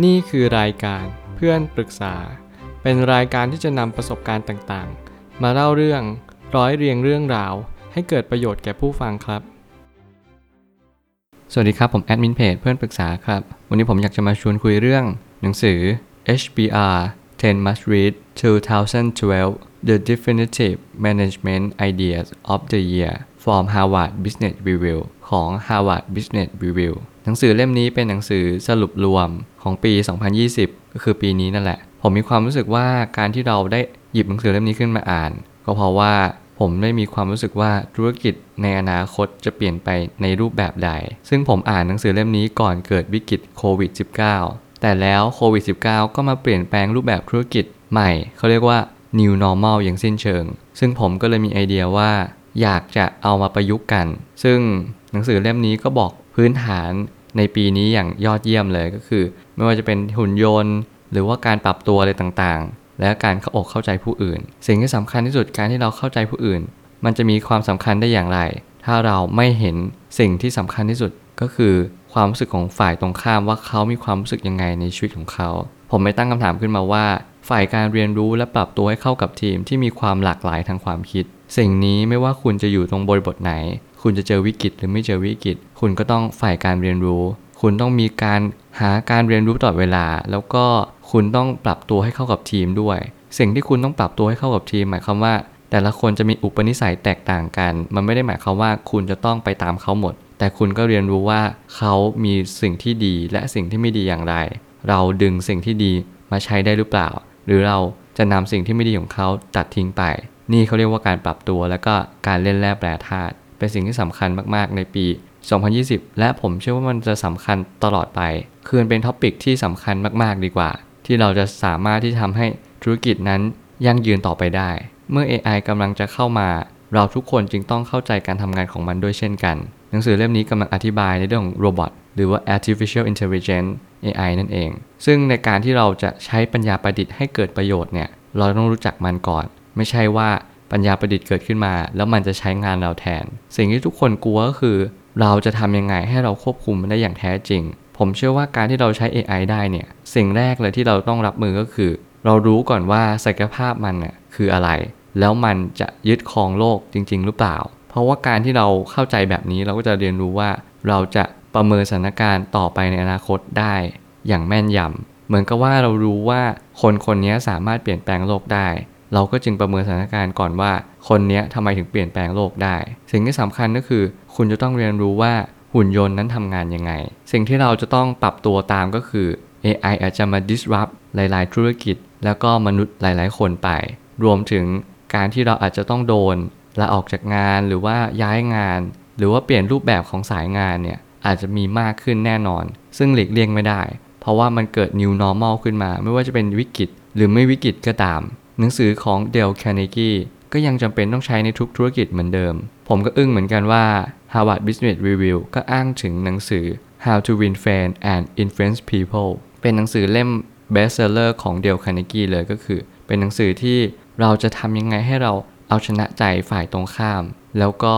นี่คือรายการเพื่อนปรึกษา เป็นรายการที่จะนำประสบการณ์ต่างๆ มาเล่าเรื่องร้อยเรียงเรื่องราว ให้เกิดประโยชน์แก่ผู้ฟังครับ สวัสดีครับ ผมแอดมินเพจเพื่อนปรึกษาครับ วันนี้ผมอยากจะมาชวนคุยเรื่อง หนังสือ HBR 10 Must Read 2012 The Definitive Management Ideas of the Year from Harvard Business Review ของ Harvard Business Review หนังสือเล่มนี้เป็นหนังสือสรุปรวมของปี 2020 ก็คือปีนี้นั่นแหละ ผมมีความรู้สึกว่าการที่เราได้หยิบหนังสือเล่มนี้ขึ้นมาอ่าน ก็เพราะว่าผมได้มีความรู้สึกว่าธุรกิจในอนาคตจะเปลี่ยนไปในรูปแบบใด ซึ่งผมอ่านหนังสือเล่มนี้ก่อนเกิดวิกฤตโควิด -19 แต่แล้วโควิด -19 ก็มาเปลี่ยนแปลงรูปแบบธุรกิจใหม่ เขาเรียกว่า new normal อย่างสิ้นเชิง ซึ่งผมก็เลยมีไอเดียว่า อยากจะเอามาประยุกต์กัน ซึ่งหนังสือเล่มนี้ก็บอกพื้นฐานในปีนี้อย่างยอดเยี่ยมเลยก็คือ ไม่ว่าจะเป็นหุ่นยนต์ หรือว่าการปรับตัวอะไรต่างๆ และการเข้าอกเข้าใจผู้อื่น สิ่งที่สำคัญที่สุดการที่เราเข้าใจผู้อื่น มันจะมีความสำคัญได้อย่างไร ถ้าเราไม่เห็นสิ่งที่สำคัญที่สุดก็คือ ความรู้สึกของฝ่ายตรงข้ามว่าเขามีความรู้สึกยังไงในชีวิตของเขา ผมไม่ตั้งคำถามขึ้นมาว่า ฝ่ายการเรียนรู้และปรับตัวให้เข้ากับทีมที่มีความหลากหลายทางความคิด สิ่งนี้ไม่ว่าคุณจะอยู่ตรงบริบทไหน คุณจะเจอวิกฤตหรือไม่เจอวิกฤต คุณก็ต้องฝ่ายการเรียนรู้ คุณต้องมีการหาการเรียนรู้ตลอดเวลา แล้วก็คุณต้องปรับตัวให้เข้ากับทีมด้วย สิ่งที่คุณต้องปรับตัวให้เข้ากับทีม หมายความว่า แต่ละคนจะมีอุปนิสัยแตกต่างกัน มันไม่ได้หมายความว่าคุณจะต้องไปตามเขาหมด แต่คุณก็เรียนรู้ว่าเขามีสิ่งที่ดีและสิ่งที่ไม่ดีอย่างไร เราดึงสิ่งที่ดีมาใช้ได้หรือเปล่า หรือเราจะนำสิ่งที่ไม่ดีของเขาตัดทิ้งไป นี่เขาเรียกว่าการปรับตัวและก็การเล่นแร่แปรธาตุเป็นสิ่งที่สำคัญมากๆ ในปี 2020 และผมเชื่อว่ามันจะสำคัญตลอดไป คือเป็นท็อปิกที่สำคัญมากๆดีกว่า ที่เราจะสามารถที่ทำให้ธุรกิจนั้นยั่งยืนต่อไปได้ เมื่อ AI กำลังจะเข้ามา เราทุกคนจึงต้องเข้าใจการทำงานของมันด้วยเช่นกัน หนังสือเล่มนี้กำลังอธิบายในเรื่องของโรบอทหรือว่า artificial intelligence AI นั่นเอง ซึ่งในการที่เราจะใช้ปัญญาประดิษฐ์ให้เกิดประโยชน์เนี่ย เราต้องรู้จักมันก่อน ไม่ใช่ว่าปัญญาประดิษฐ์เกิดขึ้นมา แล้วมันจะใช้งานเราแทน สิ่งที่ทุกคนกลัวก็คือ เราจะทำยังไงให้เราควบคุมมันได้อย่างแท้จริง ผมเชื่อว่าการที่เราใช้ AI ได้เนี่ย สิ่งแรกเลยที่เราต้องรับมือก็คือ เรารู้ก่อนว่าศักยภาพมันน่ยคืออะไร แล้วมันจะยึดครองโลกจริง ๆ หรือเปล่า เพราะว่าการที่เราเข้าใจแบบนี้เราก็จะเรียนรู้ว่าเราจะประเมินสถานการณ์ต่อไปในอนาคตได้อย่างแม่นยำเหมือนกับว่าเรารู้ว่าคนคนนี้สามารถเปลี่ยนแปลงโลกได้ เราก็จึงประเมินสถานการณ์ก่อนว่าคนนี้ทำไมถึงเปลี่ยนแปลงโลกได้ สิ่งที่สำคัญก็คือ คุณจะต้องเรียนรู้ว่าหุ่นยนต์นั้นทำงานยังไง สิ่งที่เราจะต้องปรับตัวตามก็คือ AI อาจจะมา disrupt หลาย ๆ ธุรกิจ แล้วก็มนุษย์หลาย ๆ คนไป รวมถึงการที่เราอาจจะต้องโดน ลาออกจากงานหรือว่าย้ายงาน หรือว่าเปลี่ยนรูปแบบของสายงานเนี่ยอาจจะมีมากขึ้นแน่นอน ซึ่งหลีกเลี่ยงไม่ได้ เพราะว่ามันเกิด new normal ขึ้นมา ไม่ว่าจะเป็นวิกฤต หรือไม่วิกฤตก็ตาม หนังสือของเดลคาร์เนกีก็ยังจำเป็นต้องใช้ในทุกธุรกิจเหมือนเดิม ผมก็อึ้งเหมือนกันว่า Harvard Business Review ก็อ้างถึงหนังสือ How to Win Friends and Influence People เป็นหนังสือเล่ม bestseller ของเดลคาร์เนกีเลยก็คือ เป็นหนังสือที่เราจะทำยังไงให้เรา เอาชนะใจฝ่ายตรงข้าม แล้วก็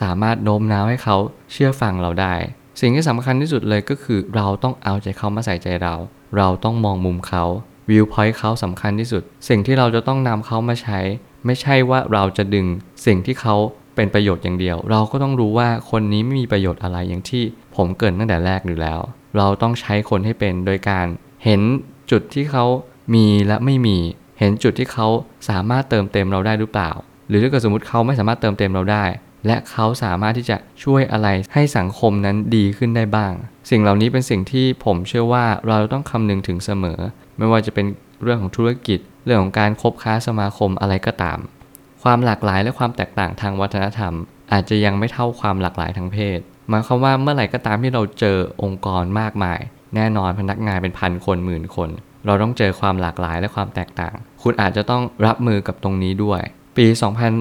สามารถโน้มน้าวให้เขาเชื่อฟังเราได้ สิ่งที่สำคัญที่สุดเลยก็คือเราต้องเอาใจเขามาใส่ใจเรา เราต้องมองมุมเขา viewpoint เขาสำคัญที่สุด สิ่งที่เราจะต้องนำเขามาใช้ ไม่ใช่ว่าเราจะดึงสิ่งที่เขาเป็นประโยชน์อย่างเดียว เราก็ต้องรู้ว่าคนนี้ไม่มีประโยชน์อะไรอย่างที่ผมเกินตั้งแต่แรกอยู่แล้ว เราต้องใช้คนให้เป็นโดยการเห็นจุดที่เขามีและไม่มี เห็นจุดที่เขาสามารถเติมเต็มเราได้หรือเปล่า รือถ้าเกิดสมมติเขาไม่สามารถเติมเต็มเราได้ และเขาสามารถที่จะช่วยอะไรให้สังคมนั้นดีขึ้นได้บ้าง สิ่งเหล่านี้เป็นสิ่งที่ผมเชื่อว่าเราต้องคำนึงถึงเสมอ ไม่ว่าจะเป็นเรื่องของธุรกิจ เรื่องของการคบค้าสมาคมอะไรก็ตาม ความหลากหลายและความแตกต่างทางวัฒนธรรม อาจจะยังไม่เท่าความหลากหลายทางเพศหมายความว่าเมื่อไหร่ก็ตามที่เราเจอองค์กรมากมาย แน่นอนพนักงานเป็นพันคนหมื่นคน เราต้องเจอความหลากหลายและความแตกต่าง คุณอาจจะต้องรับมือกับตรงนี้ด้วย ปี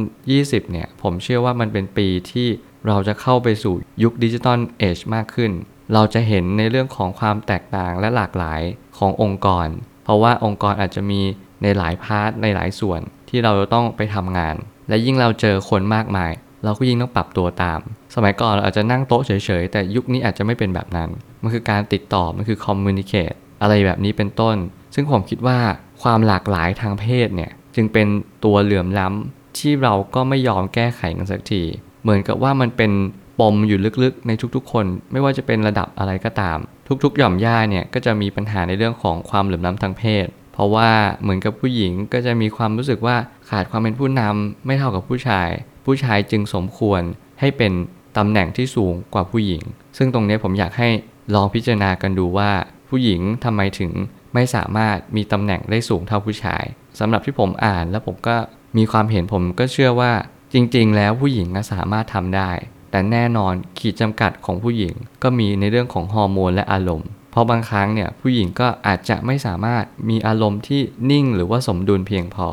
2020 เนี่ย ผมเชื่อว่ามันเป็นปีที่เราจะเข้าไปสู่ยุคดิจิตอลเอจมากขึ้น เราจะเห็นในเรื่องของความแตกต่างและหลากหลายขององค์กร เพราะว่าองค์กรอาจจะมีในหลาย part ในหลายส่วนที่เราจะต้องไปทำงาน และยิ่งเราเจอคนมากมาย เราก็ยิ่งต้องปรับตัวตาม สมัยก่อนเราอาจจะนั่งโต๊ะเฉยๆ แต่ยุคนี้อาจจะไม่เป็นแบบนั้น มันคือการติดต่อ มันคือ communicate อะไรแบบนี้เป็นต้น ซึ่งผมคิดว่าความหลากหลายทางเพศเนี่ย จึงเป็นตัวเหลื่อมล้ำที่เราก็ไม่ยอมแก้ไขกันสักที เหมือนกับว่ามันเป็นปมอยู่ลึกๆ ในทุกๆ คน ไม่ว่าจะเป็นระดับอะไรก็ตาม ทุกๆ หย่อมย่าเนี่ยก็จะมีปัญหาในเรื่องของความเหลื่อมล้ำทางเพศ เพราะว่าเหมือนกับผู้หญิงก็จะมีความรู้สึกว่าขาดความเป็นผู้นำไม่เท่ากับผู้ชาย ผู้ชายจึงสมควรให้เป็นตำแหน่งที่สูงกว่าผู้หญิง ซึ่งตรงนี้ผมอยากให้ลองพิจารณากันดูว่า ผู้หญิงทำไมถึง ไม่สามารถมีตำแหน่งได้สูงเท่าผู้ชายสำหรับที่ผมอ่านแล้วผมก็มีความเห็นผมก็เชื่อว่าจริง ๆ แล้วผู้หญิงสามารถทำได้ แต่แน่นอนขีดจำกัดของผู้หญิงก็มีในเรื่องของฮอร์โมนและอารมณ์เพราะบางครั้งเนี่ยผู้หญิงก็อาจจะไม่สามารถมีอารมณ์ที่นิ่งหรือว่าสมดุลเพียงพอ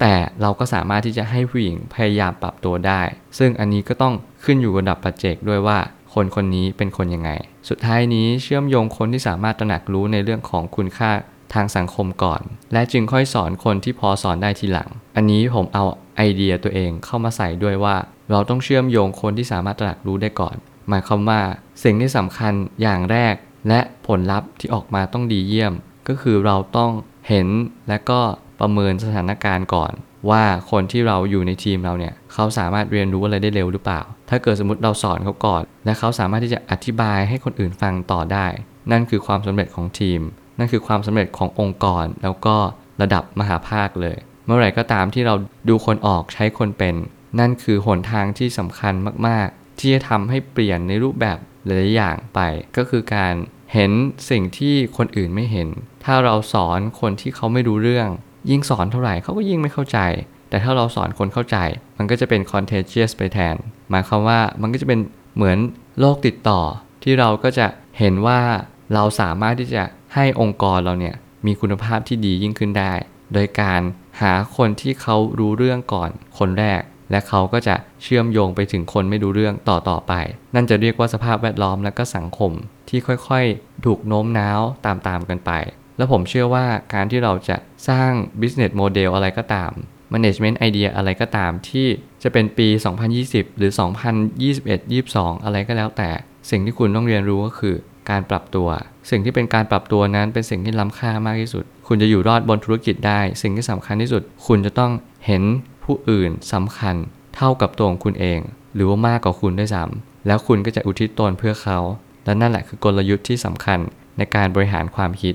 แต่เราก็สามารถที่จะให้ผู้หญิงพยายามปรับตัวได้ ซึ่งอันนี้ก็ต้องขึ้นอยู่กับดับปัจเจกด้วยว่า คนคนนี้เป็นคนยังไง สุดท้ายนี้เชื่อมโยงคนที่สามารถตระหนักรู้ในเรื่องของคุณค่าทางสังคมก่อน และจึงค่อยสอนคนที่พอสอนได้ทีหลัง อันนี้ผมเอาไอเดียตัวเองเข้ามาใส่ด้วยว่า เราต้องเชื่อมโยงคนที่สามารถตระหนักรู้ได้ก่อน หมายความว่าสิ่งที่สำคัญอย่างแรก และผลลัพธ์ที่ออกมาต้องดีเยี่ยม ก็คือเราต้องเห็นและก็ประเมินสถานการณ์ก่อน ว่าคนที่เราอยู่ในทีมเราเนี่ยเขาสามารถเรียนรู้อะไรได้เร็วหรือเปล่า ถ้าเกิดสมมติเราสอนเขาก่อน และเขาสามารถที่จะอธิบายให้คนอื่นฟังต่อได้ นั่นคือความสำเร็จของทีม นั่นคือความสำเร็จขององค์กร แล้วก็ระดับมหาภาคเลย เมื่อไหร่ก็ตามที่เราดูคนออกใช้คนเป็น นั่นคือหนทางที่สำคัญมากๆ ที่จะทำให้เปลี่ยนในรูปแบบหลายอย่างไป ก็คือการเห็นสิ่งที่คนอื่นไม่เห็น ถ้าเราสอนคนที่เขาไม่รู้เรื่อง ยิ่งสอนเท่าไหร่เขาก็ยิ่งไม่เข้าใจ แต่ถ้าเราสอนคนเข้าใจ มันก็จะเป็น contagious ไปแทน หมายความว่ามันก็จะเป็นเหมือนโรคติดต่อ ที่เราก็จะเห็นว่าเราสามารถที่จะให้องค์กรเราเนี่ยมีคุณภาพที่ดียิ่งขึ้นได้ โดยการหาคนที่เขารู้เรื่องก่อนคนแรก และเขาก็จะเชื่อมโยงไปถึงคนไม่รู้เรื่องต่อต่อไป นั่นจะเรียกว่าสภาพแวดล้อมและก็สังคมที่ค่อยๆ ถูกโน้มน้าวตามๆกันไป แล้วผมเชื่อว่าการที่เราจะสร้าง business model อะไรก็ตาม management idea อะไรก็ตามที่จะเป็นปี 2020 หรือ 2021 22 อะไรก็แล้วแต่ สิ่งที่คุณต้องเรียนรู้ก็คือการปรับตัว สิ่งที่เป็นการปรับตัวนั้นเป็นสิ่งที่ล้ำค่ามากที่สุด คุณจะอยู่รอดบนธุรกิจได้ สิ่งที่สำคัญที่สุด คุณจะต้องเห็นผู้อื่นสำคัญ เท่ากับตัวของคุณเอง หรือว่ามากกว่าคุณด้วยซ้ำแล้วคุณก็จะอุทิศตนเพื่อเขา และนั่นแหละคือกลยุทธ์ที่สำคัญในการบริหารความคิด